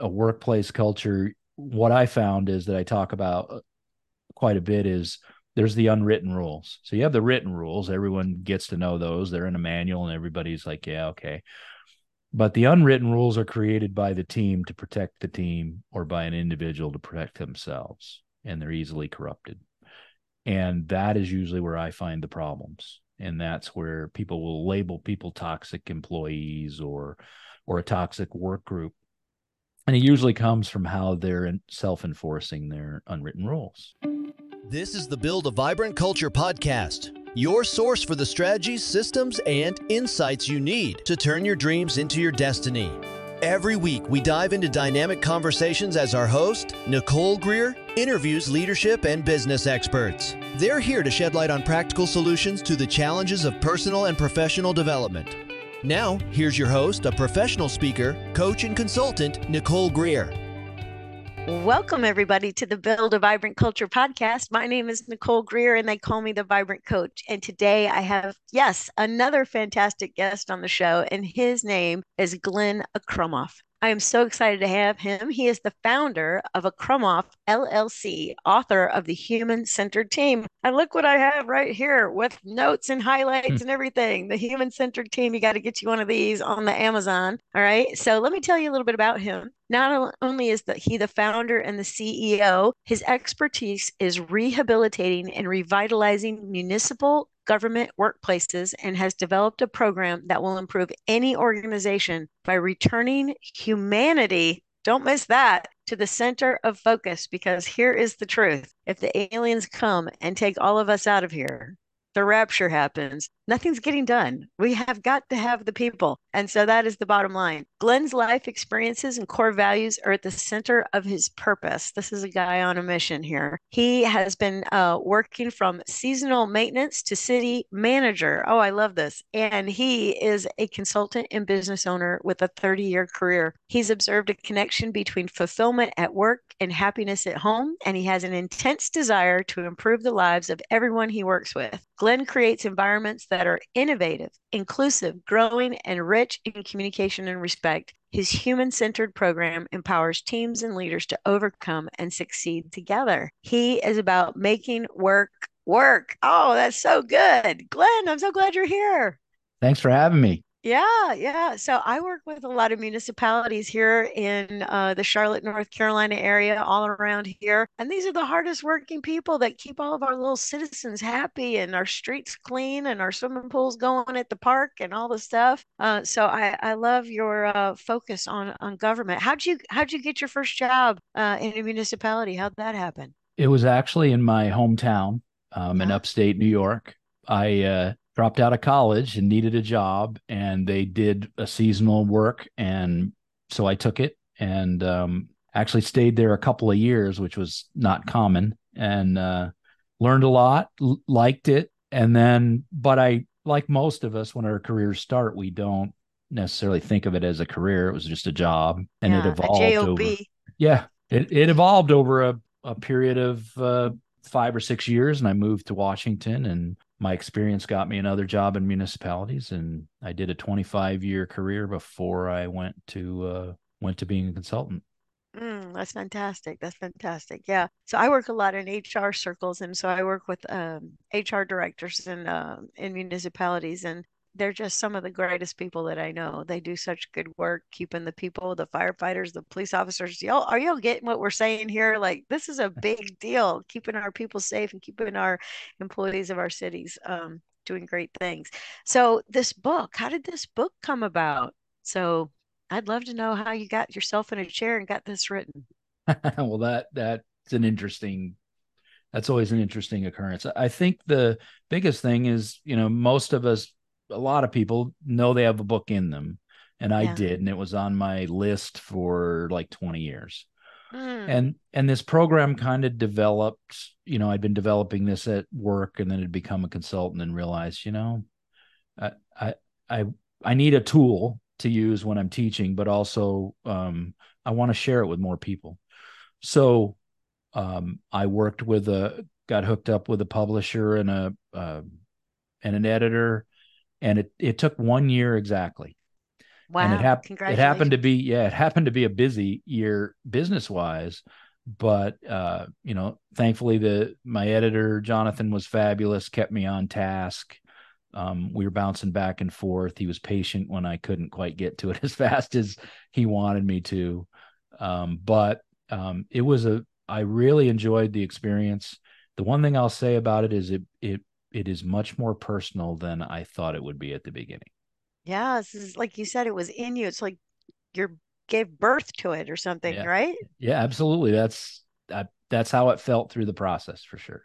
a workplace culture, what I found is that I talk about uh, quite a bit is there's the unwritten rules. So you have the written rules, everyone gets to know those. They're in a manual and everybody's like, yeah, okay. But the unwritten rules are created by the team to protect the team or by an individual to protect themselves, and they're easily corrupted. And that is usually where I find the problems. And that's where people will label people toxic employees or or a toxic work group. And it usually comes from how they're self-enforcing their unwritten rules. This is the Build a Vibrant Culture podcast your source for the strategies, systems, and insights you need to turn your dreams into your destiny. Every week, we dive into dynamic conversations as our host, Nicole Greer, interviews leadership and business experts. They're here to shed light on practical solutions to the challenges of personal and professional development. Now, here's your host, a professional speaker, coach, and consultant, Nicole Greer. Welcome, everybody, to the Build a Vibrant Culture podcast. My name is Nicole Greer, and they call me the Vibrant Coach. And today I have, yes, another fantastic guest on the show, and his name is Glenn Akramoff. I am so excited to have him. He is the founder of Akramoff LLC, author of the Human Centered Team. And look what I have right here with notes and highlights hmm. and everything. The Human Centered Team, you got to get you one of these on the Amazon. All right. So let me tell you a little bit about him. Not only is the, he the founder and the CEO, his expertise is rehabilitating and revitalizing municipal government workplaces and has developed a program that will improve any organization by returning humanity. Don't miss that to the center of focus because here is the truth. If the aliens come and take all of us out of here, the rapture happens, nothing's getting done. We have got to have the people. And so that is the bottom line. Glenn's life experiences and core values are at the center of his purpose. This is a guy on a mission here. He has been uh, working from seasonal maintenance to city manager. Oh, I love this. And he is a consultant and business owner with a 30 year career. He's observed a connection between fulfillment at work and happiness at home. And he has an intense desire to improve the lives of everyone he works with. Glenn creates environments that are innovative, inclusive, growing, and rich in communication and respect. His human centered program empowers teams and leaders to overcome and succeed together. He is about making work work. Oh, that's so good. Glenn, I'm so glad you're here. Thanks for having me. Yeah, yeah. So I work with a lot of municipalities here in uh, the Charlotte, North Carolina area, all around here. And these are the hardest working people that keep all of our little citizens happy and our streets clean and our swimming pools going at the park and all the stuff. Uh, so I, I love your uh, focus on on government. How'd you how'd you get your first job uh, in a municipality? How'd that happen? It was actually in my hometown um, in upstate New York. I uh, dropped out of college and needed a job and they did a seasonal work and so i took it and um, actually stayed there a couple of years which was not common and uh, learned a lot l- liked it and then but i like most of us when our careers start we don't necessarily think of it as a career it was just a job and yeah, it evolved over yeah it, it evolved over a, a period of uh, five or six years and i moved to washington and my experience got me another job in municipalities and i did a 25 year career before i went to uh, went to being a consultant. Mm, that's fantastic that's fantastic yeah. So i work a lot in hr circles and so i work with um, hr directors in uh, in municipalities and they're just some of the greatest people that I know. They do such good work keeping the people, the firefighters, the police officers. Y'all, are y'all getting what we're saying here? Like this is a big deal, keeping our people safe and keeping our employees of our cities um, doing great things. So this book, how did this book come about? So I'd love to know how you got yourself in a chair and got this written. well, that that's an interesting that's always an interesting occurrence. I think the biggest thing is, you know, most of us a lot of people know they have a book in them and i yeah. did and it was on my list for like 20 years mm. and and this program kind of developed you know i'd been developing this at work and then had become a consultant and realized you know i i i, I need a tool to use when i'm teaching but also um, i want to share it with more people so um, i worked with a got hooked up with a publisher and a uh, and an editor and it it took one year exactly Wow. And it, hap- it happened to be, yeah, it happened to be a busy year business wise. But uh, you know, thankfully the my editor, Jonathan, was fabulous, kept me on task. Um, we were bouncing back and forth. He was patient when I couldn't quite get to it as fast as he wanted me to. Um, but um, it was a I really enjoyed the experience. The one thing I'll say about it is it it it is much more personal than I thought it would be at the beginning. Yeah, this is like you said, it was in you. It's like you gave birth to it or something, yeah. right? Yeah, absolutely. That's that, that's how it felt through the process for sure.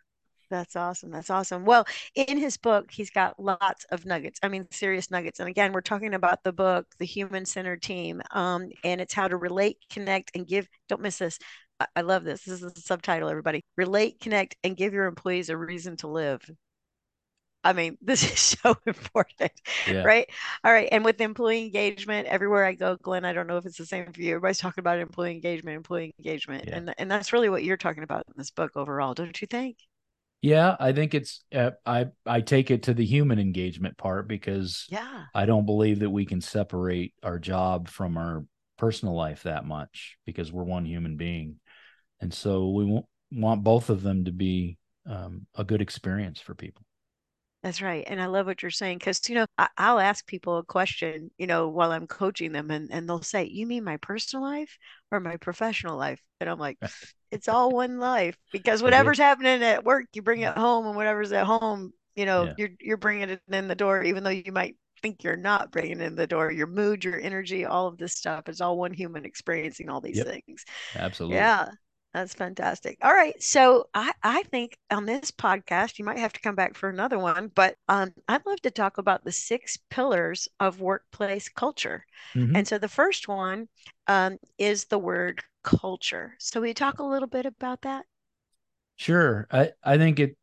That's awesome. That's awesome. Well, in his book, he's got lots of nuggets. I mean, serious nuggets. And again, we're talking about the book, The Human Centered Team, um, and it's how to relate, connect, and give. Don't miss this. I, I love this. This is the subtitle, everybody. Relate, connect, and give your employees a reason to live. I mean, this is so important, yeah. right? All right. And with employee engagement, everywhere I go, Glenn, I don't know if it's the same for you. Everybody's talking about employee engagement, employee engagement. Yeah. And, and that's really what you're talking about in this book overall, don't you think? Yeah, I think it's uh, I I take it to the human engagement part because yeah, I don't believe that we can separate our job from our personal life that much because we're one human being, and so we want both of them to be um, a good experience for people. That's right. And I love what you're saying because, you know, I, will ask people a question, you know, while I'm coaching them and, and they'll say, You mean my personal life or my professional life? And I'm like, It's all one life because whatever's happening at work, you bring it home and whatever's at home, you know, yeah. you're, you're bringing it in the door, even though you might think you're not bringing in the door. Your mood, your energy, all of this stuff is all one human experiencing all these yep. things. Absolutely. Yeah. That's fantastic. All right. So I, I think on this podcast, you might have to come back for another one, but um, I'd love to talk about the six pillars of workplace culture. Mm-hmm. And so the first one um, is the word culture. So we talk a little bit about that? Sure. I, I think it,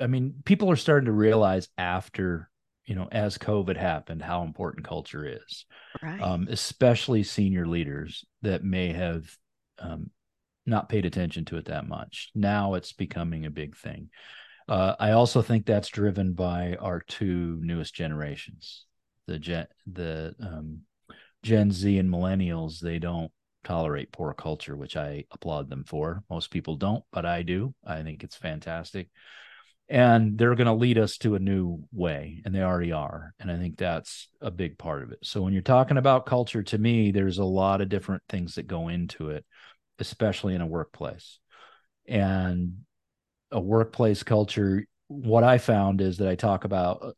I mean, people are starting to realize after, you know, as COVID happened, how important culture is, right. um, especially senior leaders that may have um, not paid attention to it that much. Now it's becoming a big thing. Uh, I also think that's driven by our two newest generations, the Gen, the um, Gen Z and millennials. They don't tolerate poor culture, which I applaud them for. Most people don't, but I do. I think it's fantastic. And they're going to lead us to a new way, and they already are. And I think that's a big part of it. So when you're talking about culture, to me, there's a lot of different things that go into it especially in a workplace. And a workplace culture, what I found is that I talk about uh,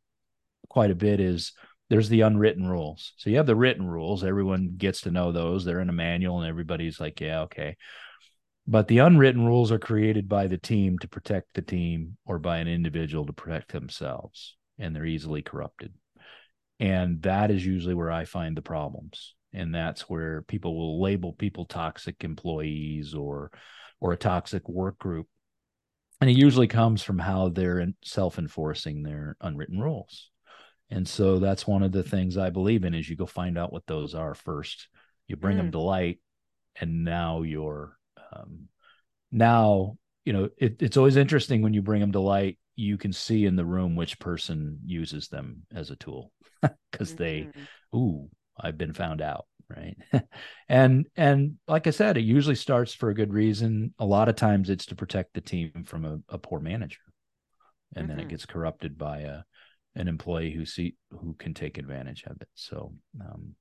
quite a bit is there's the unwritten rules. So you have the written rules, everyone gets to know those. They're in a manual and everybody's like, yeah, okay. But the unwritten rules are created by the team to protect the team or by an individual to protect themselves, and they're easily corrupted. And that is usually where I find the problems and that's where people will label people toxic employees or or a toxic work group and it usually comes from how they're self-enforcing their unwritten rules and so that's one of the things i believe in is you go find out what those are first you bring mm. them to light and now you're um, now you know it, it's always interesting when you bring them to light you can see in the room which person uses them as a tool because mm-hmm. they ooh I've been found out, right? and and like I said, it usually starts for a good reason. A lot of times it's to protect the team from a, a poor manager, and mm-hmm. then it mm-hmm. gets corrupted by a an employee who see who can take advantage of it. So um,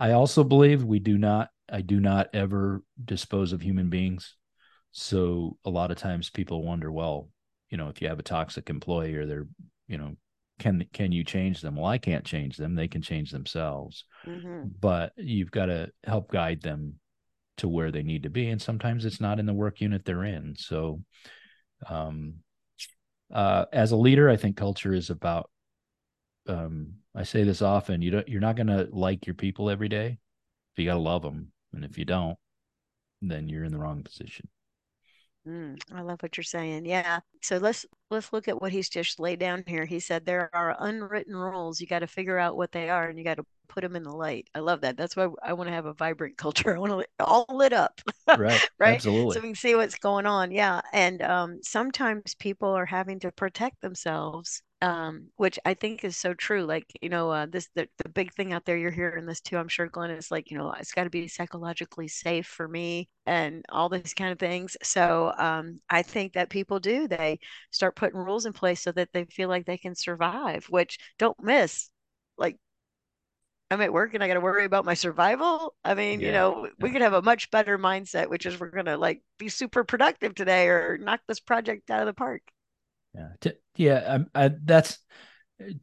I also believe we do not. I do not ever dispose of human beings. So a lot of times people wonder, well, you know, if you have a toxic employee or they're, you know, can can you change them? Well i can't change them. They can change themselves. Mm-hmm. but you've got to help guide them to where they need to be and sometimes it's not in the work unit they're in. So um uh as a leader i think culture is about um i say this often you don't you're not going to like your people every day. But you got to love them and if you don't then you're in the wrong position Mm, I love what you're saying. Yeah. So let's let's look at what he's just laid down here. He said there are unwritten rules. You got to figure out what they are, and you got to put them in the light. I love that. That's why I want to have a vibrant culture. I want to all lit up. Right. right. Absolutely. So we can see what's going on. Yeah. And um, sometimes people are having to protect themselves um, which I think is so true. Like, you know, uh, this the, the big thing out there, you're hearing this too, I'm sure, Glenn, is like, you know, it's got to be psychologically safe for me and all these kind of things. So um, I think that people do, they start putting rules in place so that they feel like they can survive, which don't miss. Like, I'm at work and I got to worry about my survival. I mean, yeah. you know, we could have a much better mindset, which is we're going to like be super productive today or knock this project out of the park. Yeah. T- yeah. I, I, that's,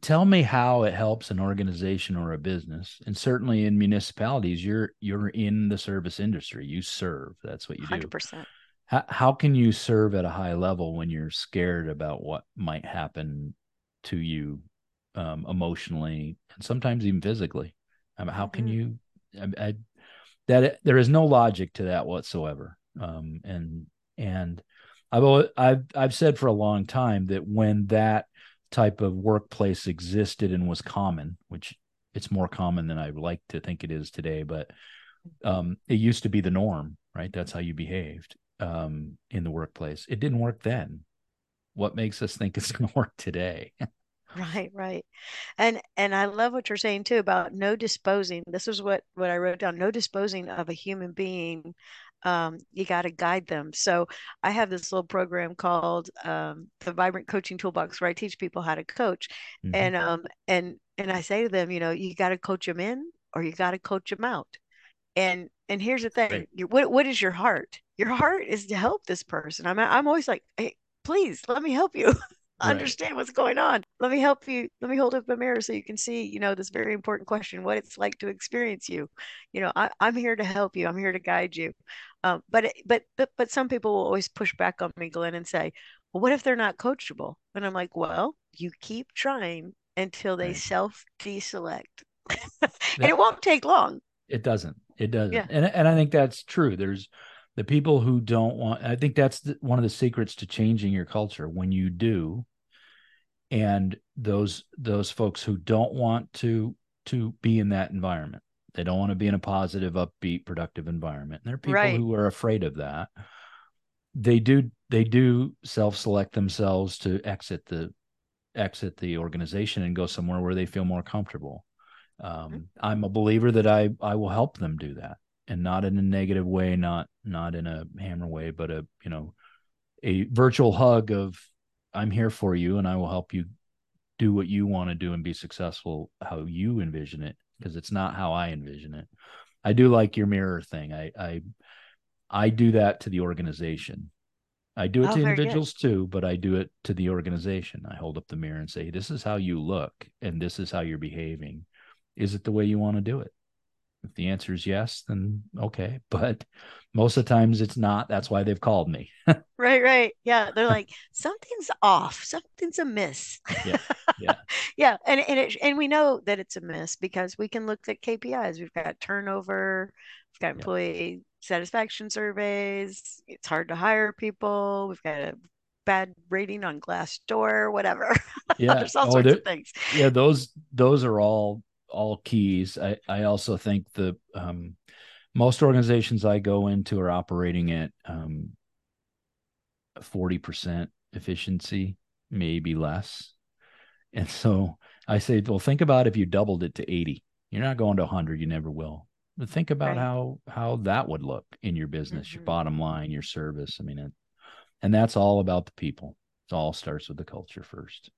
tell me how it helps an organization or a business. And certainly in municipalities, you're, you're in the service industry. You serve. That's what you 100%. do. 100%. How, how can you serve at a high level when you're scared about what might happen to you um, emotionally and sometimes even physically? I mean, how can mm-hmm. you? I, I, that there is no logic to that whatsoever. Um, and and I've I've I've said for a long time that when that type of workplace existed and was common, which it's more common than I like to think it is today, but um, it used to be the norm, right? That's how you behaved um, in the workplace. It didn't work then. What makes us think it's going to work today? right right and and i love what you're saying too about no disposing this is what what i wrote down no disposing of a human being um, you got to guide them. So I have this little program called um, the Vibrant Coaching Toolbox, where I teach people how to coach, mm-hmm. and um, and and I say to them, you know, you got to coach them in, or you got to coach them out. And and here's the thing, right. you, what what is your heart? Your heart is to help this person. I'm I'm always like, hey, please let me help you. right. understand what's going on. Let me help you. Let me hold up a mirror so you can see, you know, this very important question, what it's like to experience you. You know, I, am here to help you. I'm here to guide you. Um, but, but, but, but some people will always push back on me, Glenn, and say, well, what if they're not coachable? And I'm like, well, you keep trying until they right. self deselect. and it won't take long. It doesn't. It doesn't. Yeah. And, and I think that's true. There's, the people who don't want i think that's the, one of the secrets to changing your culture when you do and those those folks who don't want to to be in that environment they don't want to be in a positive upbeat productive environment and there are people right. who are afraid of that they do they do self-select themselves to exit the exit the organization and go somewhere where they feel more comfortable um, mm-hmm. i'm a believer that i i will help them do that and not in a negative way, not not in a hammer way, but a you know a virtual hug of I'm here for you and I will help you do what you want to do and be successful how you envision it because it's not how I envision it. I do like your mirror thing. I I I do that to the organization. I do it oh, to individuals good. too, but I do it to the organization. I hold up the mirror and say, "This is how you look and this is how you're behaving. Is it the way you want to do it?" If the answer is yes, then okay. But most of the times it's not. That's why they've called me. right, right. Yeah. They're like, something's off, something's amiss. yeah. Yeah. yeah. And and it and we know that it's a miss because we can look at KPIs. We've got turnover, we've got employee yeah. satisfaction surveys. It's hard to hire people. We've got a bad rating on Glassdoor, whatever. Yeah. There's all oh, sorts of things. Yeah, those those are all all keys. I, I also think the um, most organizations I go into are operating at um, 40% efficiency, maybe less. And so I say, well, think about if you doubled it to 80. You're not going to 100, you never will. But think about right. how how that would look in your business, mm-hmm. your bottom line, your service. I mean, it, and that's all about the people. It all starts with the culture first.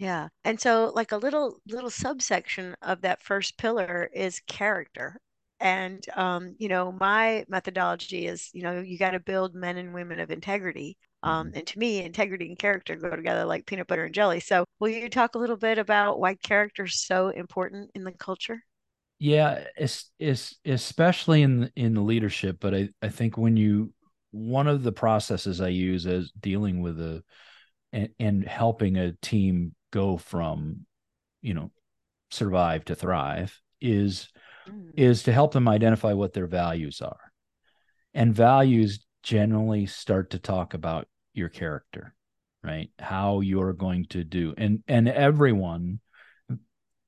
Yeah. And so like a little little subsection of that first pillar is character. And um, you know, my methodology is, you know, you got to build men and women of integrity. Um, mm-hmm. and to me, integrity and character go together like peanut butter and jelly. So, will you talk a little bit about why character is so important in the culture? Yeah, it's, it's especially in in the leadership, but I I think when you one of the processes I use as dealing with a and, and helping a team go from you know survive to thrive is mm. is to help them identify what their values are. And values generally start to talk about your character right? How you're going to do. And and everyone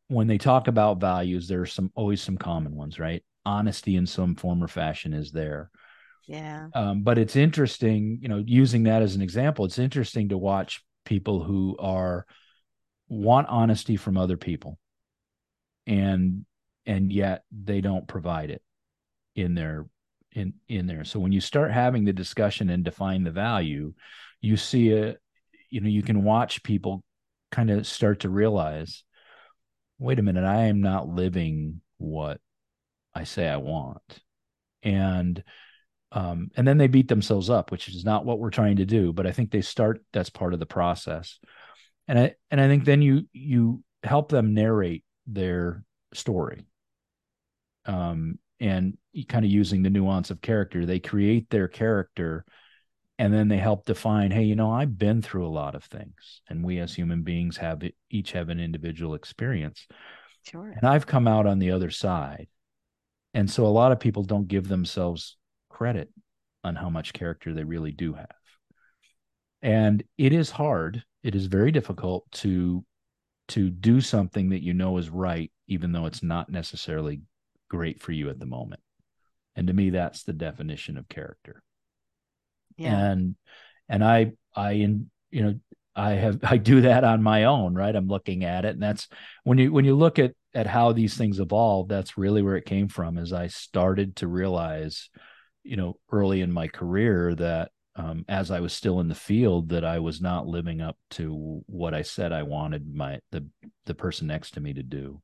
when they talk about values there's some always some common ones right? Honesty in some form or fashion is there. Yeah. Um, but it's interesting you know using that as an example it's interesting to watch people who are want honesty from other people. And and yet they don't provide it in their in in there. So when you start having the discussion and define the value you see a you know you can watch people kind of start to realize wait a minute i am not living what i say i want. And um, and then they beat themselves up which is not what we're trying to do but i think they start that's part of the process and i and i think then you you help them narrate their story. Um, and kind of using the nuance of character they create their character and then they help define hey you know i've been through a lot of things and we as human beings have each have an individual experience. Sure. And i've come out on the other side. And so a lot of people don't give themselves credit on how much character they really do have. And it is hard it is very difficult to to do something that you know is right even though it's not necessarily great for you at the moment. And to me that's the definition of character. Yeah. and and i i in you know i have i do that on my own right? I'm looking at it. And that's when you when you look at at how these things evolve that's really where it came from as i started to realize you know early in my career that um, as I was still in the field that I was not living up to what I said I wanted my the the person next to me to do.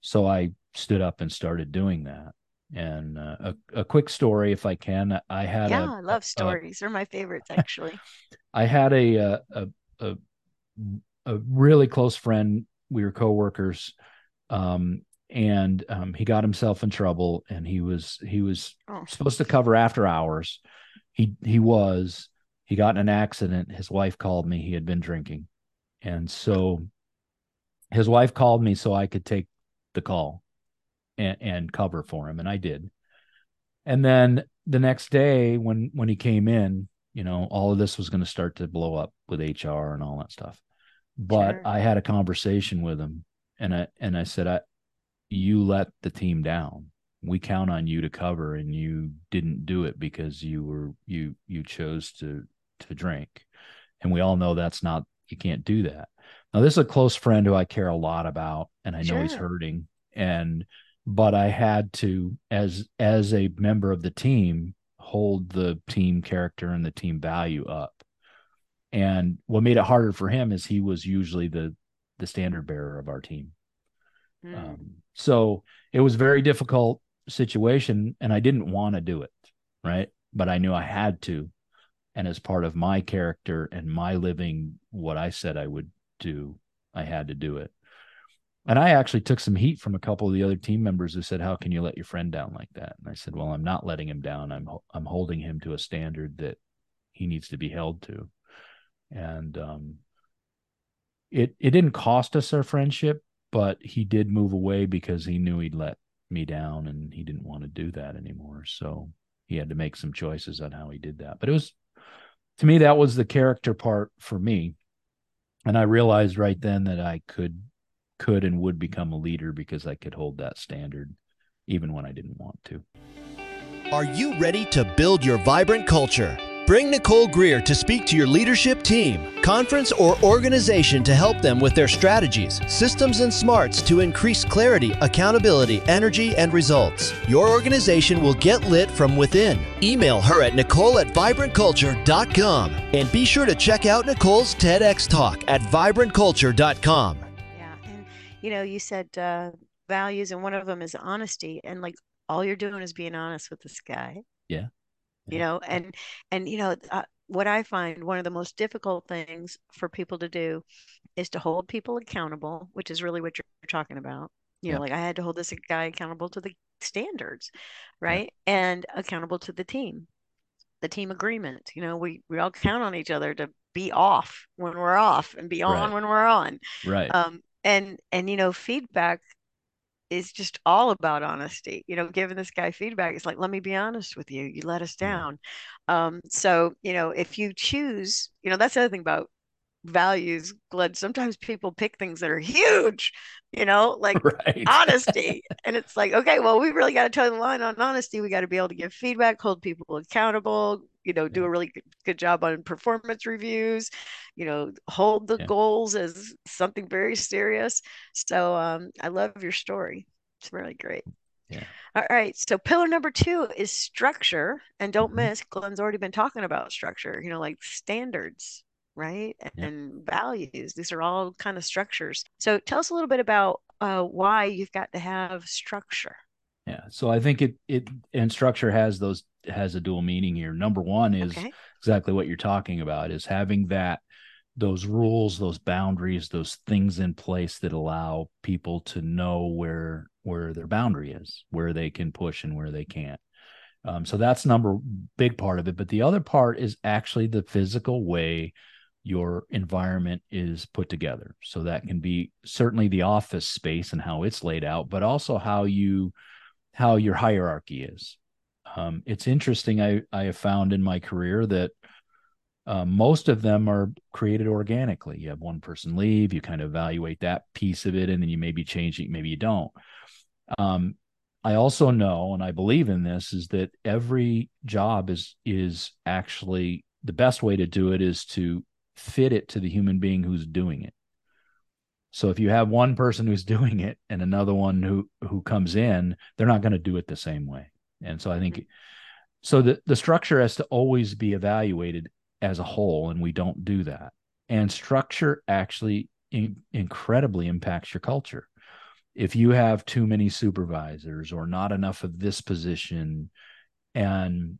So I stood up and started doing that. And uh, a, a quick story, if I can, I had yeah, a, I love stories. A, They're my favorites, actually. I had a, uh, a a a really close friend. We were coworkers, um, and um, he got himself in trouble. And he was he was oh. supposed to cover after hours. He he was. He got in an accident. His wife called me. He had been drinking, and so his wife called me so I could take the call and, and cover for him, and I did. And then the next day, when when he came in, you know, all of this was going to start to blow up with HR and all that stuff. But sure. I had a conversation with him, and I and I said, I, you let the team down. We count on you to cover, and you didn't do it because you were you you chose to to drink, and we all know that's not you can't do that. Now, this is a close friend who I care a lot about, and I know sure. he's hurting. And but I had to, as as a member of the team, hold the team character and the team value up. And what made it harder for him is he was usually the the standard bearer of our team. Mm. Um, so it was very difficult situation, and I didn't want to do it, right? But I knew I had to, and as part of my character and my living what I said I would do, I had to do it. And I actually took some heat from a couple of the other team members who said, "How can you let your friend down like that?" And I said, "Well, I'm not letting him down. I'm I'm holding him to a standard that he needs to be held to." And um, it it didn't cost us our friendship, but he did move away because he knew he'd let me down, and he didn't want to do that anymore. So he had to make some choices on how he did that. But it was to me that was the character part for me and I realized right then that I could could and would become a leader because I could hold that standard even when I didn't want to. Are you ready to build your vibrant culture? Bring Nicole Greer to speak to your leadership team, conference, or organization to help them with their strategies, systems, and smarts to increase clarity, accountability, energy, and results. Your organization will get lit from within. Email her at nicole at vibrantculture.com and be sure to check out Nicole's TEDx talk at vibrantculture.com. Yeah, and you know, you said uh, values, and one of them is honesty, and like all you're doing is being honest with this guy. Yeah you know and and you know uh, what i find one of the most difficult things for people to do is to hold people accountable which is really what you're talking about you yeah. know like i had to hold this guy accountable to the standards right yeah. and accountable to the team the team agreement you know we we all count on each other to be off when we're off and be on right. when we're on right um and and you know feedback is just all about honesty. You know, giving this guy feedback, it's like, let me be honest with you. You let us down. Um, so, you know, if you choose, you know, that's the other thing about values, Glenn. Sometimes people pick things that are huge, you know, like right. honesty. and it's like, okay, well, we really got to toe the line on honesty. We got to be able to give feedback, hold people accountable, you know, do a really good, good job on performance reviews, you know, hold the yeah. goals as something very serious. So um, I love your story. It's really great. Yeah. All right. So pillar number two is structure. And don't mm-hmm. miss, Glenn's already been talking about structure, you know, like standards, right? Yeah. And values. These are all kind of structures. So tell us a little bit about uh, why you've got to have structure. Yeah. So I think it it and structure has those has a dual meaning here. Number one is okay. exactly what you're talking about is having that those rules, those boundaries, those things in place that allow people to know where where their boundary is, where they can push and where they can't. Um, so that's number big part of it. But the other part is actually the physical way your environment is put together. So that can be certainly the office space and how it's laid out, but also how you how your hierarchy is. Um, it's interesting. I I have found in my career that uh, most of them are created organically. You have one person leave, you kind of evaluate that piece of it, and then you maybe change it, maybe you don't. Um, I also know, and I believe in this, is that every job is is actually the best way to do it is to fit it to the human being who's doing it. So if you have one person who's doing it and another one who who comes in, they're not going to do it the same way. And so I think mm-hmm. so the the structure has to always be evaluated as a whole and we don't do that. And structure actually in, incredibly impacts your culture. If you have too many supervisors or not enough of this position and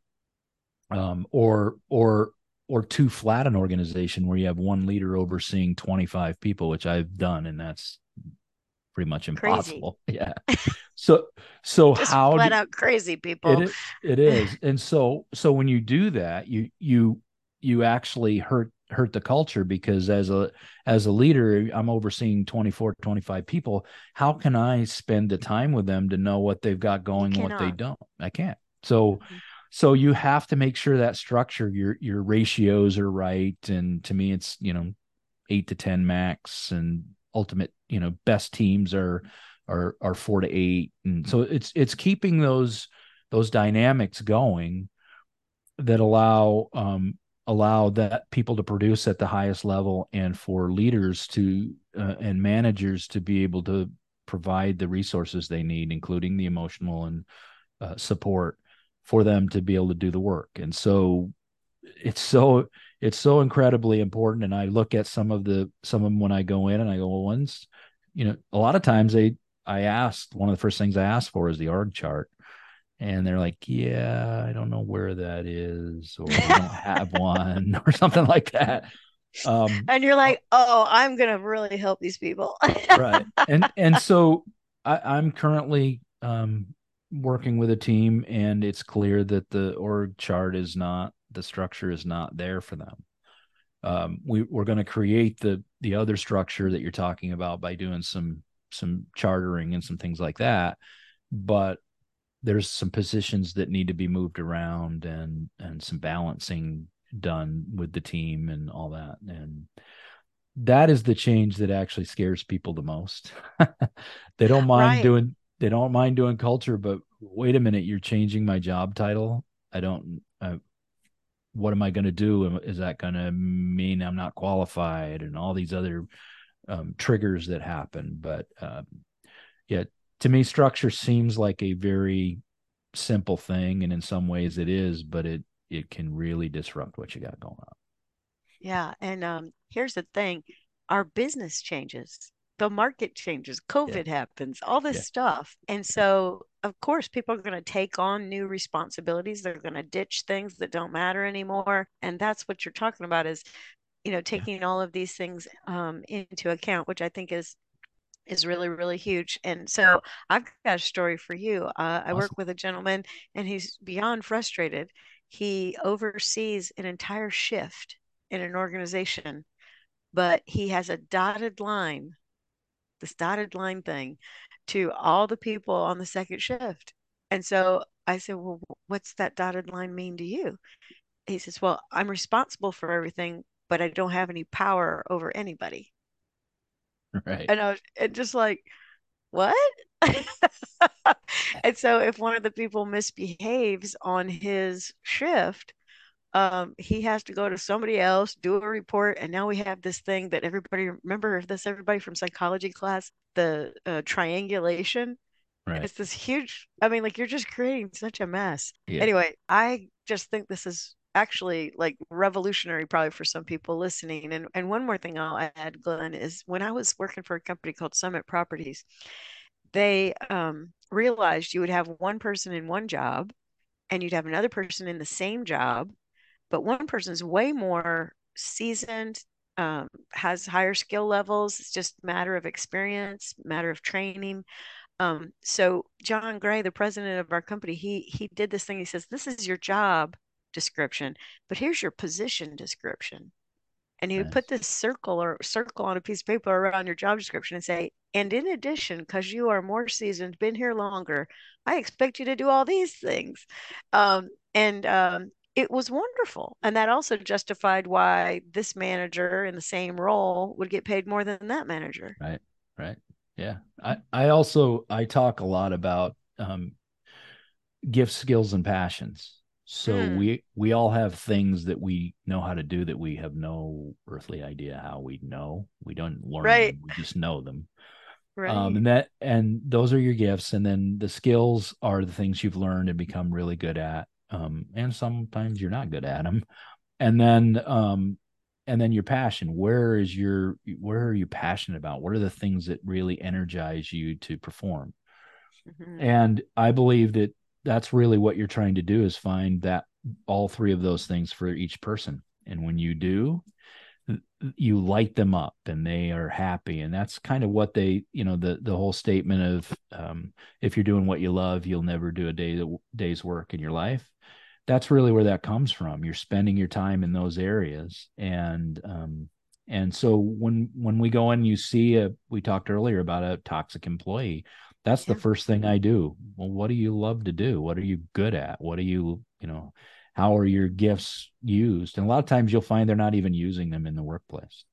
um, or or or too flat an organization where you have one leader overseeing 25 people which i've done and that's pretty much impossible. Crazy. yeah. So so Just how flat do, out crazy people. It is, it is. And so so when you do that you you you actually hurt hurt the culture because as a as a leader i'm overseeing 24 25 people. How can i spend the time with them to know what they've got going what they don't? I can't. So mm-hmm so you have to make sure that structure your your ratios are right and to me it's you know 8 to 10 max and ultimate you know best teams are are are 4 to 8 and so it's it's keeping those those dynamics going that allow um allow that people to produce at the highest level and for leaders to uh, and managers to be able to provide the resources they need including the emotional and uh, support for them to be able to do the work. And so it's so it's so incredibly important. And I look at some of the some of them when I go in and I go, well, once you know, a lot of times they I asked one of the first things I asked for is the org chart. And they're like, Yeah, I don't know where that is, or I don't have one, or something like that. Um, and you're like, oh, I'm gonna really help these people. right. And and so I, I'm currently um, working with a team and it's clear that the org chart is not the structure is not there for them um, we, we're going to create the the other structure that you're talking about by doing some some chartering and some things like that but there's some positions that need to be moved around and and some balancing done with the team and all that and that is the change that actually scares people the most they don't mind right. doing they don't mind doing culture, but wait a minute, you're changing my job title. I don't. Uh, what am I going to do? Is that going to mean I'm not qualified and all these other um, triggers that happen? But um, yeah, to me, structure seems like a very simple thing, and in some ways it is, but it it can really disrupt what you got going on. Yeah, and um, here's the thing: our business changes the market changes, COVID yeah. happens, all this yeah. stuff. And so, of course, people are going to take on new responsibilities. They're going to ditch things that don't matter anymore. And that's what you're talking about is, you know, taking yeah. all of these things um, into account, which I think is is really really huge and so i've got a story for you uh, i awesome. work with a gentleman and he's beyond frustrated he oversees an entire shift in an organization but he has a dotted line this dotted line thing to all the people on the second shift. And so I said, Well, what's that dotted line mean to you? He says, Well, I'm responsible for everything, but I don't have any power over anybody. Right. And I was and just like, What? and so if one of the people misbehaves on his shift, um, he has to go to somebody else, do a report, and now we have this thing that everybody remember this everybody from psychology class, the uh, triangulation. Right. It's this huge. I mean, like you're just creating such a mess. Yeah. Anyway, I just think this is actually like revolutionary probably for some people listening. And and one more thing I'll add, Glenn, is when I was working for a company called Summit Properties, they um, realized you would have one person in one job and you'd have another person in the same job but one person's way more seasoned um, has higher skill levels. It's just matter of experience matter of training. Um, so john gray the president of our company he he did this thing. He says this is your job description but here's your position description. And you nice. put this circle or circle on a piece of paper around your job description and say and in addition because you are more seasoned been here longer i expect you to do all these things. Um, and um, it was wonderful and that also justified why this manager in the same role would get paid more than that manager. Right right. Yeah. I i also i talk a lot about um gifts skills and passions. So mm. we we all have things that we know how to do that we have no earthly idea how we know. We don't learn right. them, we just know them. Right. um and that and those are your gifts and then the skills are the things you've learned and become really good at um, and sometimes you're not good at them and then um, and then your passion where is your where are you passionate about? What are the things that really energize you to perform? Mm-hmm. and i believe that that's really what you're trying to do is find that all three of those things for each person. And when you do you light them up and they are happy. And that's kind of what they you know the the whole statement of um, if you're doing what you love you'll never do a day day's work in your life. That's really where that comes from. You're spending your time in those areas. And um, and so when when we go in you see a we talked earlier about a toxic employee. That's yeah. the first thing i do. Well what do you love to do? What are you good at? What are you you know how are your gifts used and a lot of times you'll find they're not even using them in the workplace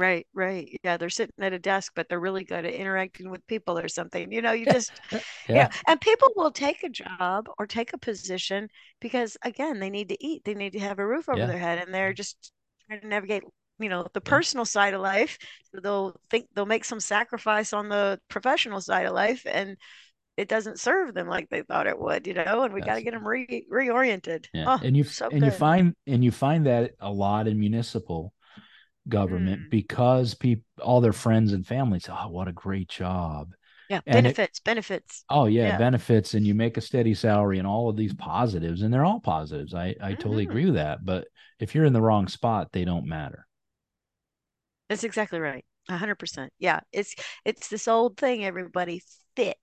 Right, right. Yeah, they're sitting at a desk, but they're really good at interacting with people or something. You know, you just, yeah. yeah. And people will take a job or take a position because, again, they need to eat, they need to have a roof over yeah. their head, and they're mm. just trying to navigate, you know, the personal side of life. They'll think they'll make some sacrifice on the professional side of life, and it doesn't serve them like they thought it would, you know. And we got to get them re- reoriented. Yeah. Oh, and you so and good. you find and you find that a lot in municipal government mm. because people all their friends and families oh what a great job yeah and benefits it, benefits oh yeah, yeah, benefits and you make a steady salary and all of these positives and they're all positives i i totally mm-hmm. agree with that but if you're in the wrong spot they don't matter that's exactly right 100% yeah it's it's this old thing everybody fit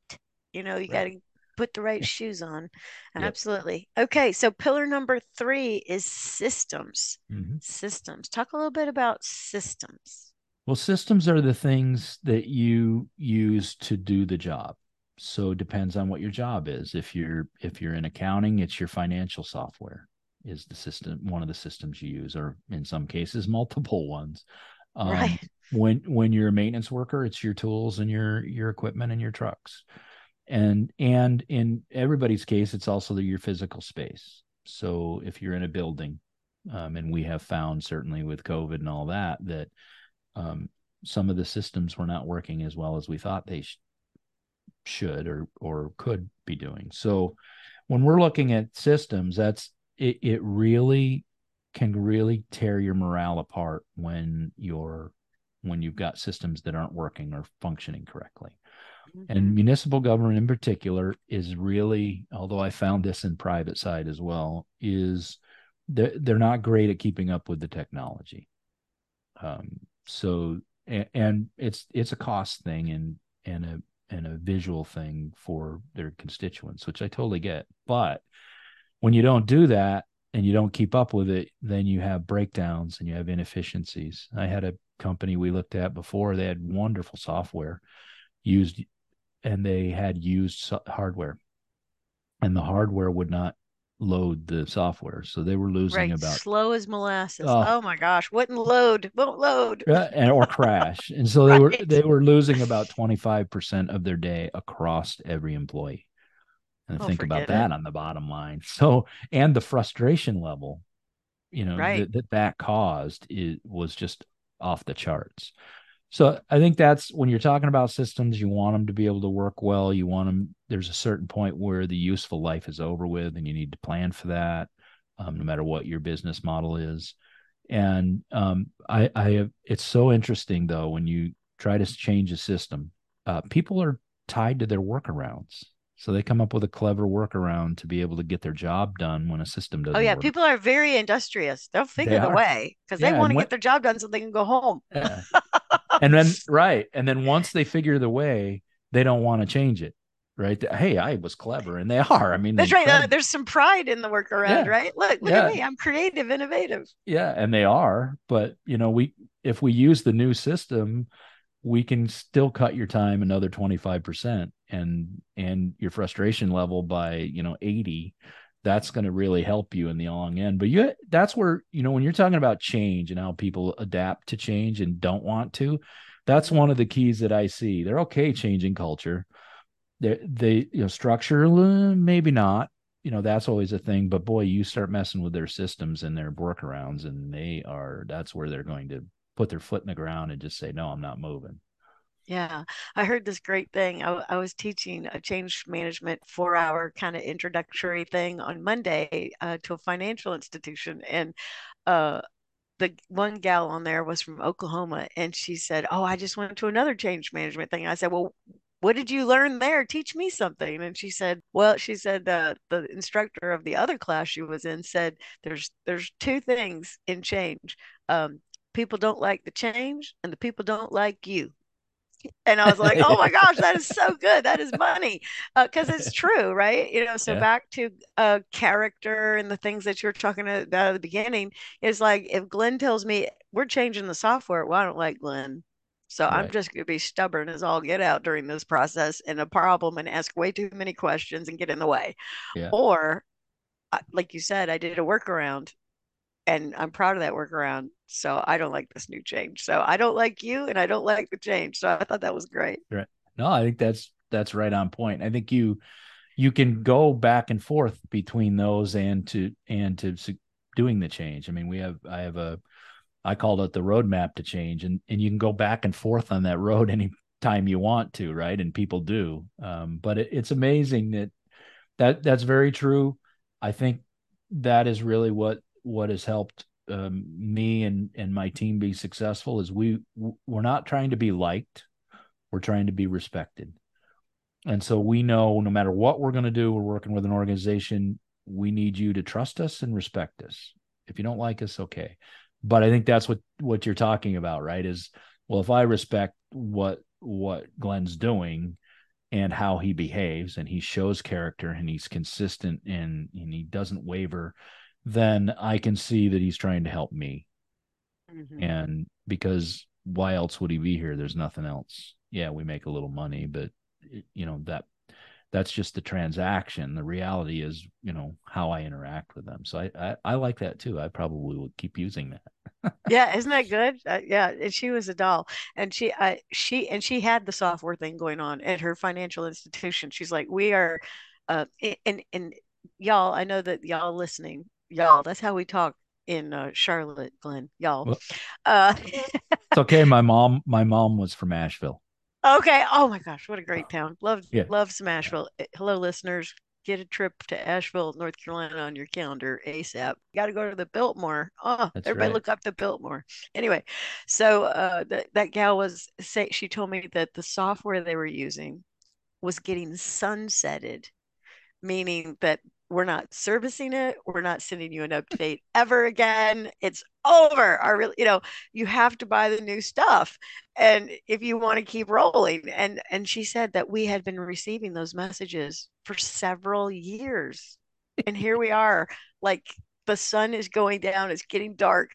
you know you right. got to put the right shoes on. Yep. Absolutely. Okay. So pillar number three is systems. Mm-hmm. Systems. Talk a little bit about systems. Well, systems are the things that you use to do the job. So it depends on what your job is. If you're if you're in accounting, it's your financial software is the system one of the systems you use, or in some cases multiple ones. Um, right. When when you're a maintenance worker, it's your tools and your your equipment and your trucks and and in everybody's case it's also the, your physical space so if you're in a building um, and we have found certainly with covid and all that that um, some of the systems were not working as well as we thought they sh- should or or could be doing so when we're looking at systems that's it, it really can really tear your morale apart when you're when you've got systems that aren't working or functioning correctly. And municipal government in particular is really, although I found this in private side as well, is they're, they're not great at keeping up with the technology. Um, so and, and it's it's a cost thing and and a and a visual thing for their constituents, which I totally get. But when you don't do that and you don't keep up with it, then you have breakdowns and you have inefficiencies. I had a company we looked at before, they had wonderful software used and they had used hardware. And the hardware would not load the software so they were losing right. about slow as molasses. Uh, oh my gosh wouldn't load won't load. And or crash. And so they right. were they were losing about 25% of their day across every employee. And oh, think about that on the bottom line. So and the frustration level you know Right. that that that caused it was just off the charts so i think that's when you're talking about systems you want them to be able to work well you want them there's a certain point where the useful life is over with and you need to plan for that um, no matter what your business model is and um, I, I have, it's so interesting though when you try to change a system, uh, people are tied to their workarounds. So they come up with a clever workaround to be able to get their job done when a system doesn't. Oh yeah, work. people are very industrious. They'll figure the way because Yeah, they want to get their job done so they can go home. Yeah. and then right, and then once they figure the way, they don't want to change it. Right? Hey, I was clever, and they are. I mean, That's right. Uh, there's some pride in the workaround, Yeah. right? Look, look Yeah. at me. I'm creative, innovative. yeah and they are but you know we if we use the new system we can still cut your time another 25% and and your frustration level by you know 80 that's going to really help you in the long end. But you that's where you know when you're talking about change and how people adapt to change and don't want to that's one of the keys that i see. They're okay changing culture. They they you know structure maybe not. You know that's always a thing. But boy you start messing with their systems and their workarounds and they are that's where they're going to put their foot in the ground and just say no i'm not moving Yeah, I heard this great thing. I, I was teaching a change management four hour kind of introductory thing on Monday uh, to a financial institution. And uh, the one gal on there was from Oklahoma. And she said, Oh, I just went to another change management thing. I said, Well, what did you learn there? Teach me something. And she said, Well, she said uh, the instructor of the other class she was in said, There's there's two things in change. Um, people don't like the change, and the people don't like you. And I was like, oh my gosh, that is so good. That is money. Because it's true, right? You know, so Yeah. back to uh, character and the things that you were talking about at the beginning is like if Glenn tells me we're changing the software, well, I don't like Glenn. So I'm just going to be stubborn as all get out during this process and a problem and ask way too many questions and get in the way. Yeah. Or, uh, like you said, I did a workaround and I'm proud of that workaround. So I don't like this new change. So I don't like you and I don't like the change. So I thought that was great. Right. no i think that's that's right on point i think you you can go back and forth between those and to and to doing the change i mean we have i have a i called it the roadmap to change and and you can go back and forth on that road anytime you want to right and people do um, but it, it's amazing that that that's very true i think that is really what what has helped um, me and and my team be successful is we we're not trying to be liked. We're trying to be respected. And so we know no matter what we're going to do we're working with an organization we need you to trust us and respect us. If you don't like us okay. But i think that's what what you're talking about right is well if i respect what what glenn's doing and how he behaves and he shows character and he's consistent and and he doesn't waver then i can see that he's trying to help me. Mhm. and because why else would he be here? There's nothing else. Yeah we make a little money but it- you know that that's just the transaction. The reality is you know how i interact with them. So i i, I like that too. I probably will keep using that. Yeah, isn't that good? Uh, yeah, and she was a doll, and she, I, she, and she had the software thing going on at her financial institution. She's like, we are, uh, and and y'all, I know that y'all listening, y'all, that's how we talk in uh, Charlotte, Glenn, y'all. Well- Uh, it's okay my mom my mom was from asheville okay. Oh my gosh, what a great town. Love, Yeah. love some Asheville. Eh, Hello, listeners. Get a trip to Asheville, North Carolina on your calendar ASAP. Got to go to the Biltmore. Oh, That's everybody right. look up the Biltmore. Anyway, so uh, that that gal was say she told me that the software they were using was getting sunsetted, meaning that we're not servicing it, we're not sending you an update ever again. It's over. Our you know, you have to buy the new stuff, and if you want to keep rolling. And and she said that we had been receiving those messages for several years, and here we are, like the sun is going down, it's getting dark.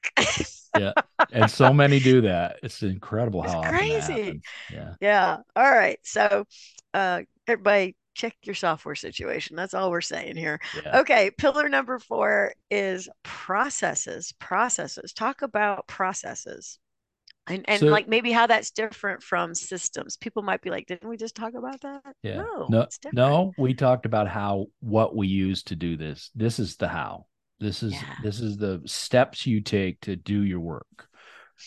yeah and so many do that it's incredible how crazy. yeah Yeah. All right. So, uh, everybody, check your software situation. That's all we're saying here. yeah Okay. Pillar number four is processes. Processes. Talk about processes. And, and So- like maybe how that's different from systems. People might be like, didn't we just talk about that? Yeah. No, no, no, we talked about how what we use to do this. This is the how. This is yeah. this is the steps you take to do your work.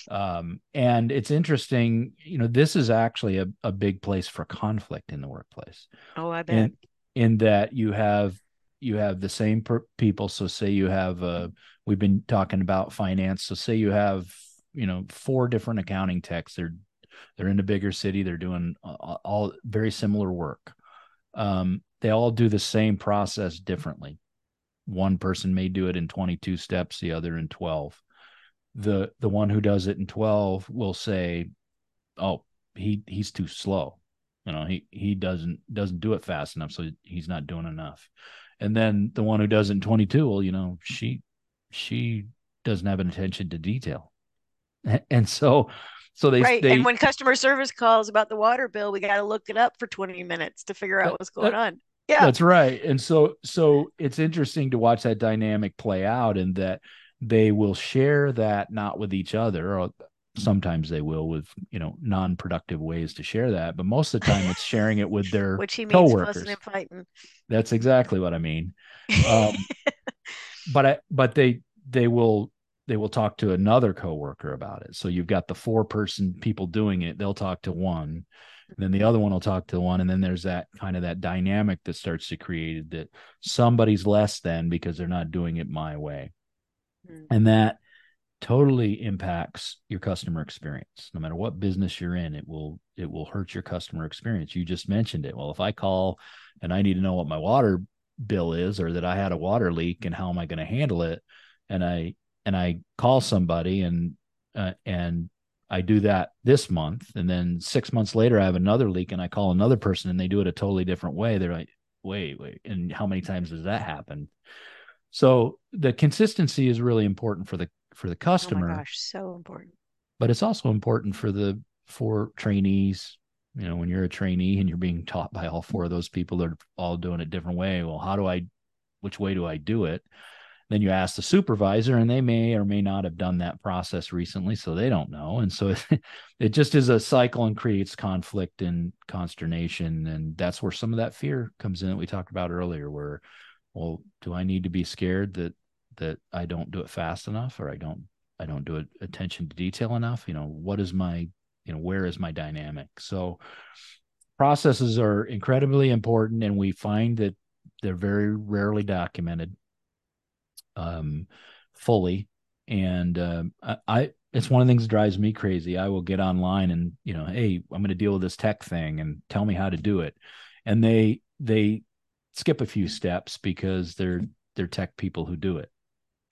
Um, and it's interesting, you know, this is actually a, a big place for conflict in the workplace. Oh, I bet. In, in that you have you have the same per- people. So say you have uh we've been talking about finance. So say you have you know four different accounting techs. They're they're in a bigger city. They're doing all, all very similar work. Um, they all do the same process differently. One person may do it in 22 steps, the other in 12. The the one who does it in 12 will say, "Oh, he he's too slow." You know, he he doesn't doesn't do it fast enough, so he's not doing enough. And then the one who does it in 22, well, you know, she she doesn't have an attention to detail. And so so they right. They, and when customer service calls about the water bill, we got to look it up for 20 minutes to figure out what's going on. Yeah. That's right. And so so it's interesting to watch that dynamic play out and that they will share that not with each other or sometimes they will with you know non-productive ways to share that but most of the time it's sharing it with their which he means coworkers and fighting. that's exactly what i mean um, but i but they they will they will talk to another coworker about it. So you've got the four person people doing it, they'll talk to one, then the other one will talk to one, and then there's that kind of that dynamic that starts to create that somebody's less than because they're not doing it my way. Mm-hmm. And that totally impacts your customer experience. No matter what business you're in, it will it will hurt your customer experience. You just mentioned it. Well, if I call and I need to know what my water bill is or that I had a water leak and how am I going to handle it and I and I call somebody and uh, and I do that this month, and then six months later I have another leak, and I call another person, and they do it a totally different way. They're like, "Wait, wait," and how many times does that happen? So the consistency is really important for the for the oh customer. Oh gosh, so important. But it's also important for the for trainees. You know, when you're a trainee and you're being taught by all four of those people that are all doing it different way. Well, how do I? Which way do I do it? then you ask the supervisor and they may or may not have done that process recently so they don't know and so it, it just is a cycle and creates conflict and consternation and that's where some of that fear comes in that we talked about earlier where well do i need to be scared that that i don't do it fast enough or i don't i don't do it attention to detail enough you know what is my you know where is my dynamic so processes are incredibly important and we find that they're very rarely documented um, fully. And uh, I, I, it's one of the things that drives me crazy. I will get online and you know, hey, I'm going to deal with this tech thing, and tell me how to do it. And they they skip a few steps because they're they're tech people who do it.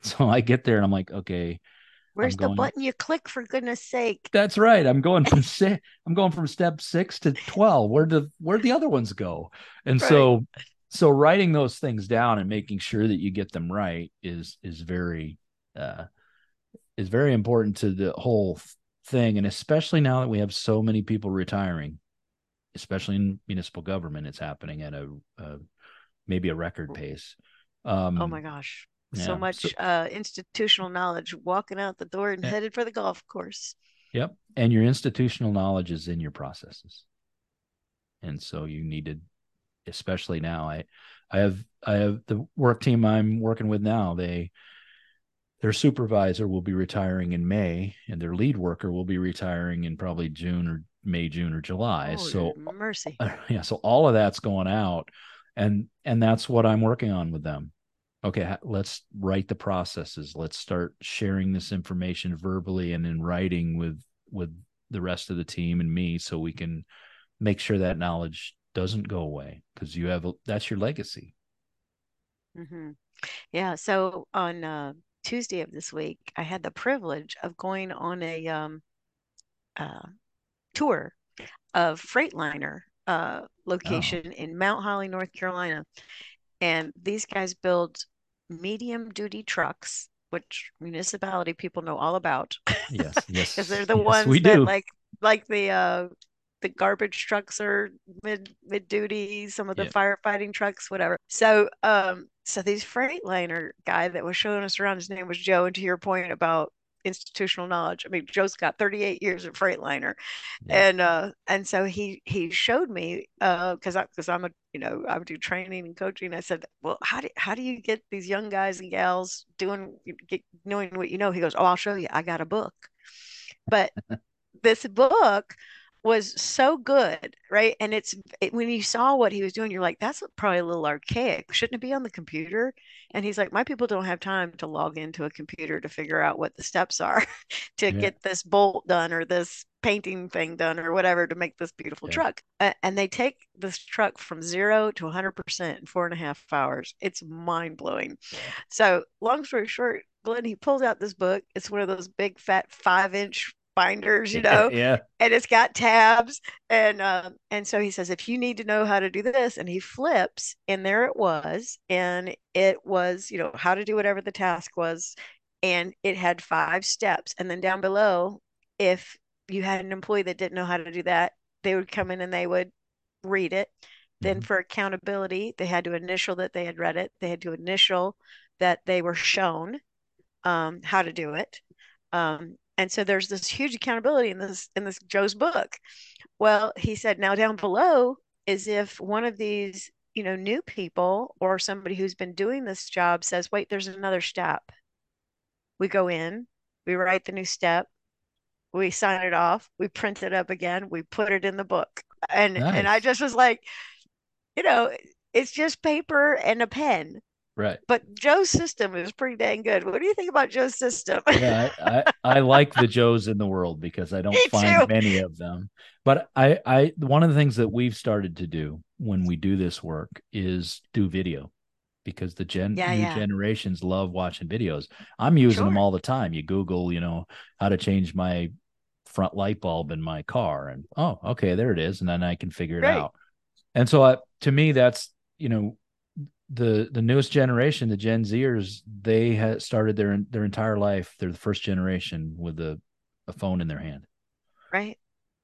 So I get there and I'm like, okay, Where's going, the button you click for goodness sake? That's right. I'm going from six, I'm going from step six to 12. Where do where the other ones go? And right. so so writing those things down and making sure that you get them right is is very uh is very important to the whole thing and especially now that we have so many people retiring especially in municipal government it's happening at a, a maybe a record pace um oh my gosh yeah. so much so, uh institutional knowledge walking out the door and yeah. headed for the golf course yep and your institutional knowledge is in your processes and so you need to especially now. I I have I have the work team I'm working with now. They their supervisor will be retiring in May, and their lead worker will be retiring in probably June or May, June or July. Oh, so mercy, yeah. So all of that's going out, and and that's what I'm working on with them. Okay, let's write the processes. Let's start sharing this information verbally and in writing with with the rest of the team and me, so we can make sure that knowledge doesn't go away because you have a, that's your legacy. Mm-hmm. Yeah. So on uh, Tuesday of this week, I had the privilege of going on a um, uh, tour of Freightliner uh, location oh. in Mount Holly, North Carolina. And these guys build medium duty trucks, which municipality people know all about. Yes, yes. Because they're the yes, ones that do. like like the uh, the garbage trucks are mid mid duty, some of the yeah. firefighting trucks, whatever. So um so these Freightliner guy that was showing us around, his name was Joe. And to your point about institutional knowledge. I mean, Joe's got 38 years of Freightliner, yeah. and uh, and so he he showed me because uh, because I'm a you know I do training and coaching. I said, well, how do how do you get these young guys and gals doing get, knowing what you know? He goes, oh, I'll show you. I got a book, but this book was so good, right? And it's it, when you saw what he was doing, you're like, that's probably a little archaic. Shouldn't it be on the computer? And he's like, my people don't have time to log into a computer to figure out what the steps are to yeah. get this bolt done or this painting thing done or whatever to make this beautiful yeah. truck. Uh, and they take this truck from zero to 100% in four and a half hours. It's mind blowing. Yeah. So, long story short, Glenn, he pulls out this book. It's one of those big, fat, five inch binders, you know. yeah. And it's got tabs, and um, and so he says, if you need to know how to do this, and he flips, and there it was, and it was, you know, how to do whatever the task was, and it had five steps, and then down below, if you had an employee that didn't know how to do that, they would come in and they would read it. Then mm-hmm. for accountability, they had to initial that they had read it. They had to initial that they were shown um, how to do it. Um, and so there's this huge accountability in this in this joe's book. Well he said now down below is if one of these you know new people or somebody who's been doing this job says wait there's another step we go in we write the new step we sign it off we print it up again we put it in the book. And nice. and i just was like you know it's just paper and a pen Right. But Joe's system is pretty dang good. What do you think about Joe's system? yeah, I, I, I, like the Joes in the world because I don't find too. many of them. But I, I one of the things that we've started to do when we do this work is do video because the gen yeah, new yeah. generations love watching videos. I'm using sure. them all the time. You Google, you know, how to change my front light bulb in my car, and oh, okay, there it is, and then I can figure it right. out. And so, to me, that's you know the the newest generation, the Gen Zers, they had started their their entire life. They're the first generation with a, a phone in their hand, right?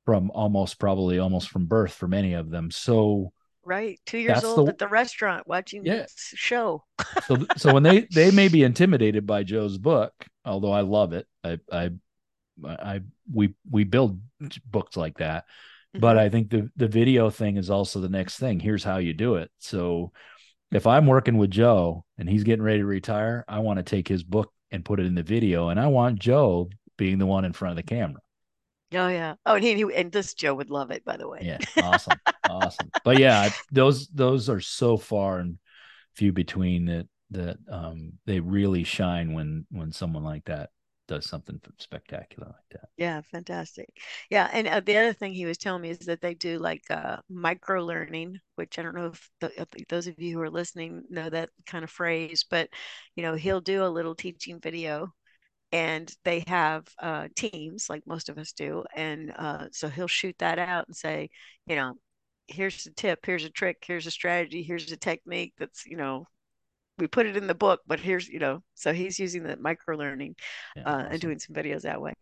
From almost probably almost from birth for many of them. So right, two years old the, at the restaurant watching yeah. this show. so so when they they may be intimidated by Joe's book, although I love it. I I I we we build books like that. Mm-hmm. But I think the the video thing is also the next thing. Here's how you do it. So if I'm working with Joe and he's getting ready to retire, I want to take his book and put it in the video, and I want Joe being the one in front of the camera. Oh yeah. Oh, and he, and this Joe would love it, by the way. Yeah, awesome, awesome. But yeah, those those are so far and few between that that um they really shine when when someone like that does something spectacular like that. Yeah, fantastic. Yeah, and uh, the other thing he was telling me is that they do like uh, micro learning, which I don't know if, the, if those of you who are listening know that kind of phrase, but you know he'll do a little teaching video, and they have uh, teams like most of us do, and uh, so he'll shoot that out and say, you know, here's a tip, here's a trick, here's a strategy, here's a technique that's you know we put it in the book, but here's, you know, so he's using the micro learning yeah, uh, awesome. and doing some videos that way.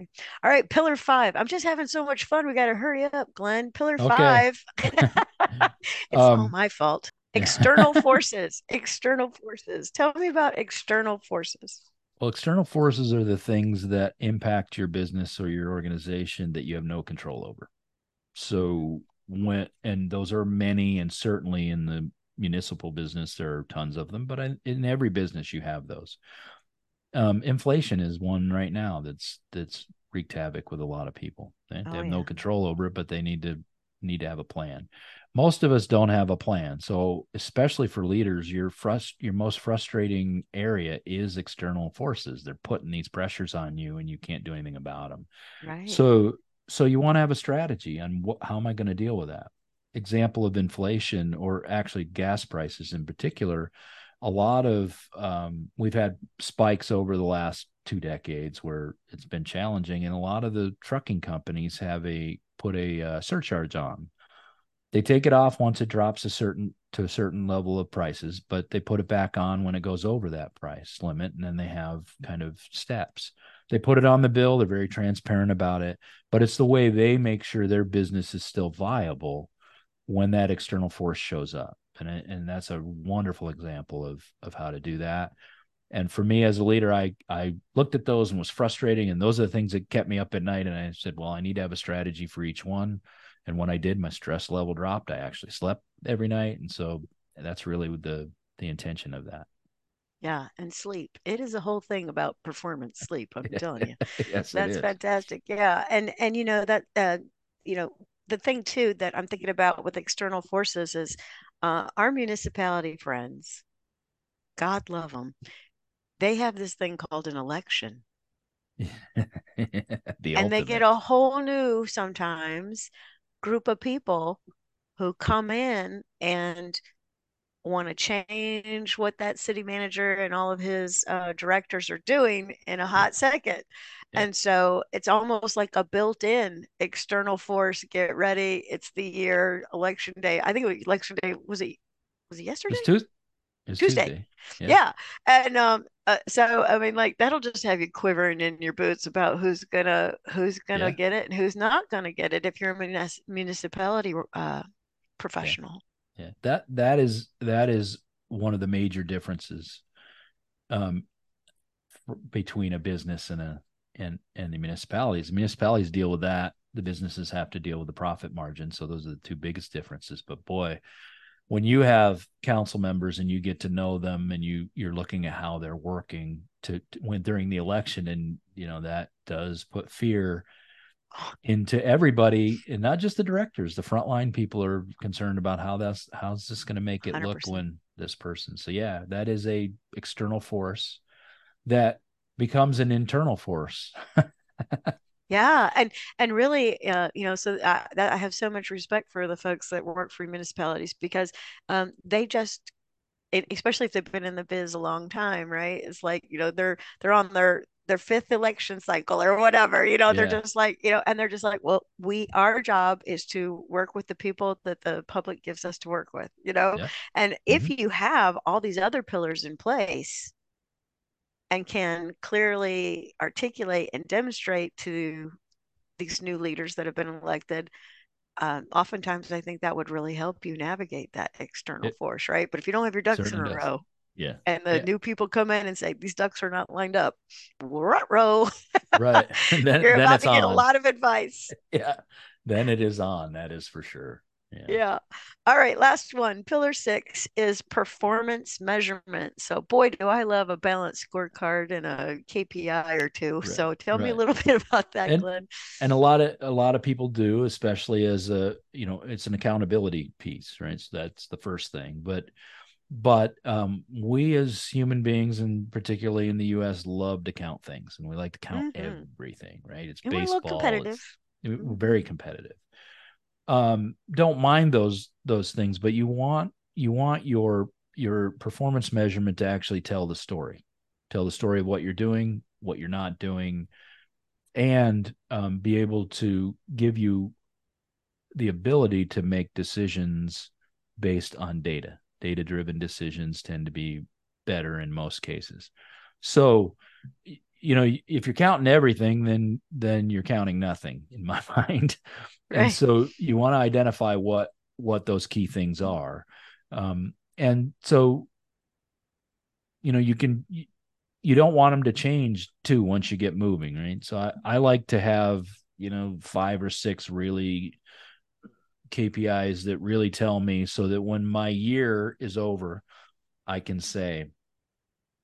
All right, pillar five. I'm just having so much fun. We got to hurry up, Glenn. Pillar okay. five. it's um, all my fault. External forces. External forces. Tell me about external forces. Well, external forces are the things that impact your business or your organization that you have no control over. So when and those are many and certainly in the municipal business, there are tons of them, but in every business you have those. Um, inflation is one right now that's that's wreaked havoc with a lot of people. They, oh, they have yeah. no control over it, but they need to need to have a plan. Most of us don't have a plan, so especially for leaders, your frust your most frustrating area is external forces. They're putting these pressures on you, and you can't do anything about them. Right. So so you want to have a strategy on what, how am I going to deal with that? Example of inflation or actually gas prices in particular a lot of um, we've had spikes over the last two decades where it's been challenging and a lot of the trucking companies have a put a uh, surcharge on. They take it off once it drops a certain to a certain level of prices but they put it back on when it goes over that price limit and then they have kind of steps. They put it on the bill they're very transparent about it but it's the way they make sure their business is still viable when that external force shows up. And and that's a wonderful example of of how to do that. And for me as a leader i i looked at those and was frustrating. And those are the things that kept me up at night. And i said well i need to have a strategy for each one. And when i did my stress level dropped. I actually slept every night. And so that's really the the intention of that. Yeah. And sleep. It is a whole thing about performance sleep i'm telling you. Yes that's fantastic. Yeah. And and you know that uh you know the thing too that i'm thinking about with external forces is uh, our municipality friends god love them they have this thing called an election. the and ultimate. they get a whole new sometimes group of people who come in and want to change what that city manager and all of his uh, directors are doing in a hot second. Yeah. And so it's almost like a built in external force. Get ready. It's the year election day. I think it was election day. Was it, was it yesterday? It was Tuesday. Tuesday. Yeah. yeah. And um, uh, so I mean, like that'll just have you quivering in your boots about who's gonna who's gonna yeah. get it and who's not gonna get it if you're a municipality uh, professional. Yeah. yeah. that that is that is one of the major differences um, between a business and a and and the municipalities. The municipalities deal with that. The businesses have to deal with the profit margin. So those are the two biggest differences. But boy, when you have council members and you get to know them and you you're looking at how they're working to, to when during the election and you know that does put fear into everybody and not just the directors the frontline people are concerned about how that's how's this going to make it 100%. look when this person so yeah that is a external force that becomes an internal force Yeah, and and really, uh, you know, so I, uh, that I have so much respect for the folks that work for municipalities because um, they just, it, especially if they've been in the biz a long time, right? It's like you know they're they're on their their fifth election cycle or whatever, you know, yeah. they're just like you know, and they're just like, well, we our job is to work with the people that the public gives us to work with, you know, yeah. and mm-hmm. if you have all these other pillars in place and can clearly articulate and demonstrate to these new leaders that have been elected uh, oftentimes i think that would really help you navigate that external it, force right? But if you don't have your ducks in a does. row yeah. and the yeah. new people come in and say these ducks are not lined up row. Right. Then, you're then about to get on. a lot of advice. Yeah. Then it is on that is for sure yeah. yeah. All right. Last one. Pillar six is performance measurement. So, boy, do I love a balanced scorecard and a KPI or two. Right. So, tell right. me a little bit about that, and, Glenn. And a lot of a lot of people do, especially as a you know, it's an accountability piece, right? So that's the first thing. But but um, we as human beings and particularly in the us love to count things and we like to count mm-hmm. everything right it's and baseball we're competitive it's, we're very competitive um, don't mind those those things, but you want you want your your performance measurement to actually tell the story, tell the story of what you're doing, what you're not doing, and um, be able to give you the ability to make decisions based on data. Data driven decisions tend to be better in most cases. So, you know, if you're counting everything, then then you're counting nothing in my mind right. and so you want to identify what what those key things are. Um, and so you know you can you don't want them to change too once you get moving right? So I, I like to have you know five or six really kpis that really tell me so that when my year is over i can say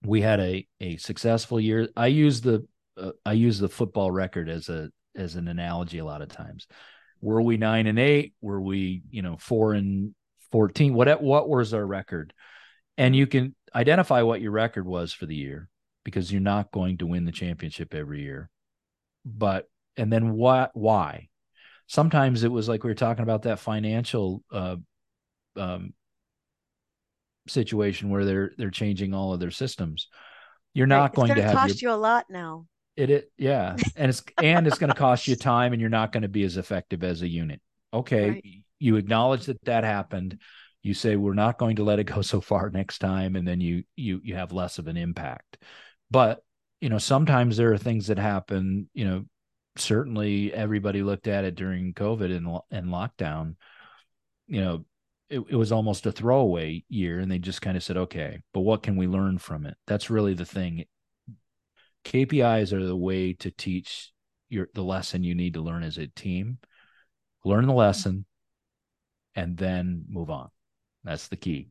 we had a a successful year. I use the uh, i use the football record as a as an analogy a lot of times were we nine and eight? Were we, you know, four and 14? What, what was our record? And you can identify what your record was for the year because you're not going to win the championship every year. But, and then what, why? Sometimes it was like we were talking about that financial, uh, um, situation where they're they're changing all of their systems. You're not it's going to have cost your, you a lot now. It, it yeah, and it's and it's going to cost you time, and you're not going to be as effective as a unit. Okay, right. you acknowledge that that happened. You say we're not going to let it go so far next time, and then you you you have less of an impact. But you know, sometimes there are things that happen. You know, certainly everybody looked at it during COVID and and lockdown. You know, it, it was almost a throwaway year and they just kind of said okay but what can we learn from it that's really the thing kpis are the way to teach your the lesson you need to learn as a team. Learn the lesson and then move on. That's the key.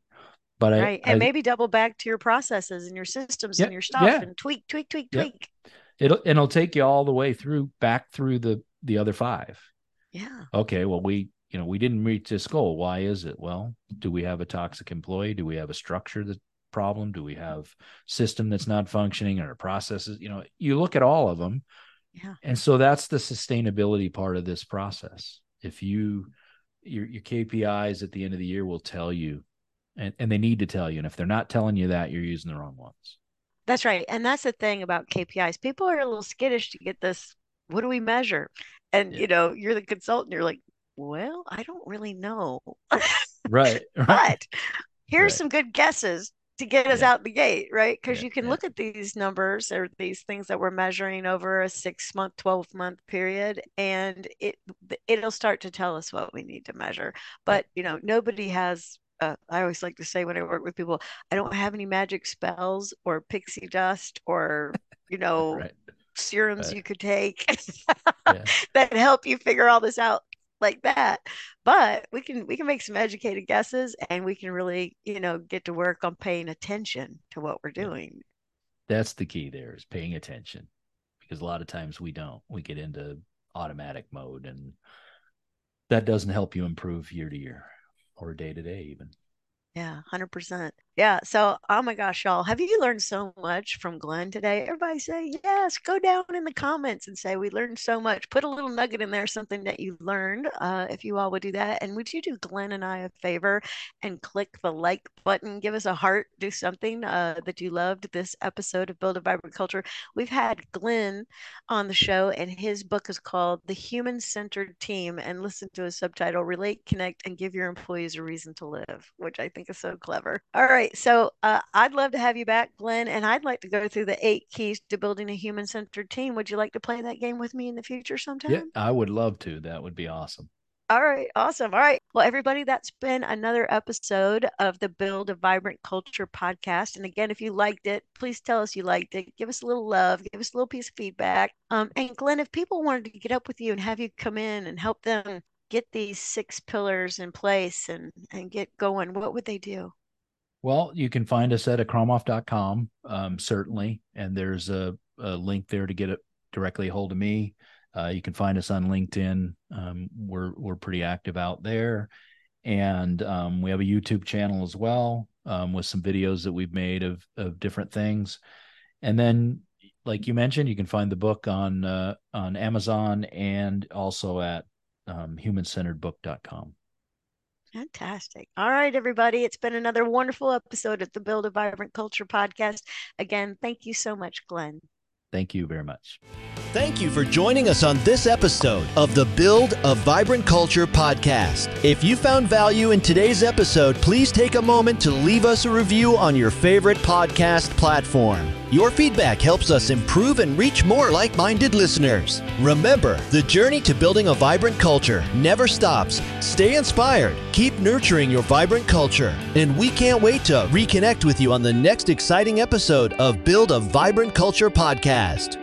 But right I, and I, maybe double back to your processes and your systems Yeah, and your stuff yeah. and tweak tweak tweak Yeah. tweak. It'll and it'll take you all the way through back through the the other five. Yeah. Okay well we you know we didn't reach this goal. Why is it? Well do we have a toxic employee? Do we have a structure that problem do we have system that's not functioning or processes you know you look at all of them yeah and so that's the sustainability part of this process if you your, your kpis at the end of the year will tell you and, and they need to tell you and if they're not telling you that you're using the wrong ones That's right. And that's the thing about KPIs. People are a little skittish to get this. What do we measure? And Yeah. you know, you're the consultant. You're like, well, I don't really know. right right but here's Right. some good guesses to get us Yeah. out the gate, right? Because Yeah, you can yeah. look at these numbers or these things that we're measuring over a six month, 12 month period, and it it'll start to tell us what we need to measure. But you know, nobody has uh, I always like to say when I work with people, I don't have any magic spells or pixie dust or you know right serums Right. you could take Yeah. that help you figure all this out like that. But we can we can make some educated guesses and we can really you know get to work on paying attention to what we're doing. That's the key there is paying attention because a lot of times we don't. We get into automatic mode and that doesn't help you improve year to year or day to day even. Yeah, 100%. Yeah. So, oh my gosh, y'all, have you learned so much from Glenn today? Everybody say yes. Go down in the comments and say we learned so much. Put a little nugget in there, something that you learned, uh, if you all would do that. And would you do Glenn and I a favor and click the like button? Give us a heart, do something uh, that you loved this episode of Build a Vibrant Culture. We've had Glenn on the show, and his book is called The Human Centered Team. And listen to his subtitle Relate, Connect, and Give Your Employees a Reason to Live, which I think is so clever. All right. So uh, I'd love to have you back, Glenn, and I'd like to go through the eight keys to building a human centered team. Would you like to play that game with me in the future sometime? yeah i would love to that would be awesome All right, awesome. All right. Well, everybody, that's been another episode of the Build a Vibrant Culture podcast. And again, if you liked it, please tell us you liked it. Give us a little love, give us a little piece of feedback. Um, and Glenn, if people wanted to get up with you and have you come in and help them get these six pillars in place and and get going, what would they do? Well you can find us at akramoff.com um, certainly and there's a, a link there to get it directly a hold of me. Uh, you can find us on linkedin. Um, we're we're pretty active out there. And um, we have a youtube channel as well um, with some videos that we've made of of different things. And then like you mentioned you can find the book on uh, on amazon and also at um, humancenteredbook.com Fantastic. All right, everybody. It's been another wonderful episode of the Build a Vibrant Culture podcast. Again, thank you so much, Glenn. thank you very much Thank you for joining us on this episode of the Build a Vibrant Culture podcast. If you found value in today's episode, please take a moment to leave us a review on your favorite podcast platform. Your feedback helps us improve and reach more like minded listeners. Remember, the journey to building a vibrant culture never stops. Stay inspired, keep nurturing your vibrant culture, and we can't wait to reconnect with you on the next exciting episode of Build a Vibrant Culture podcast.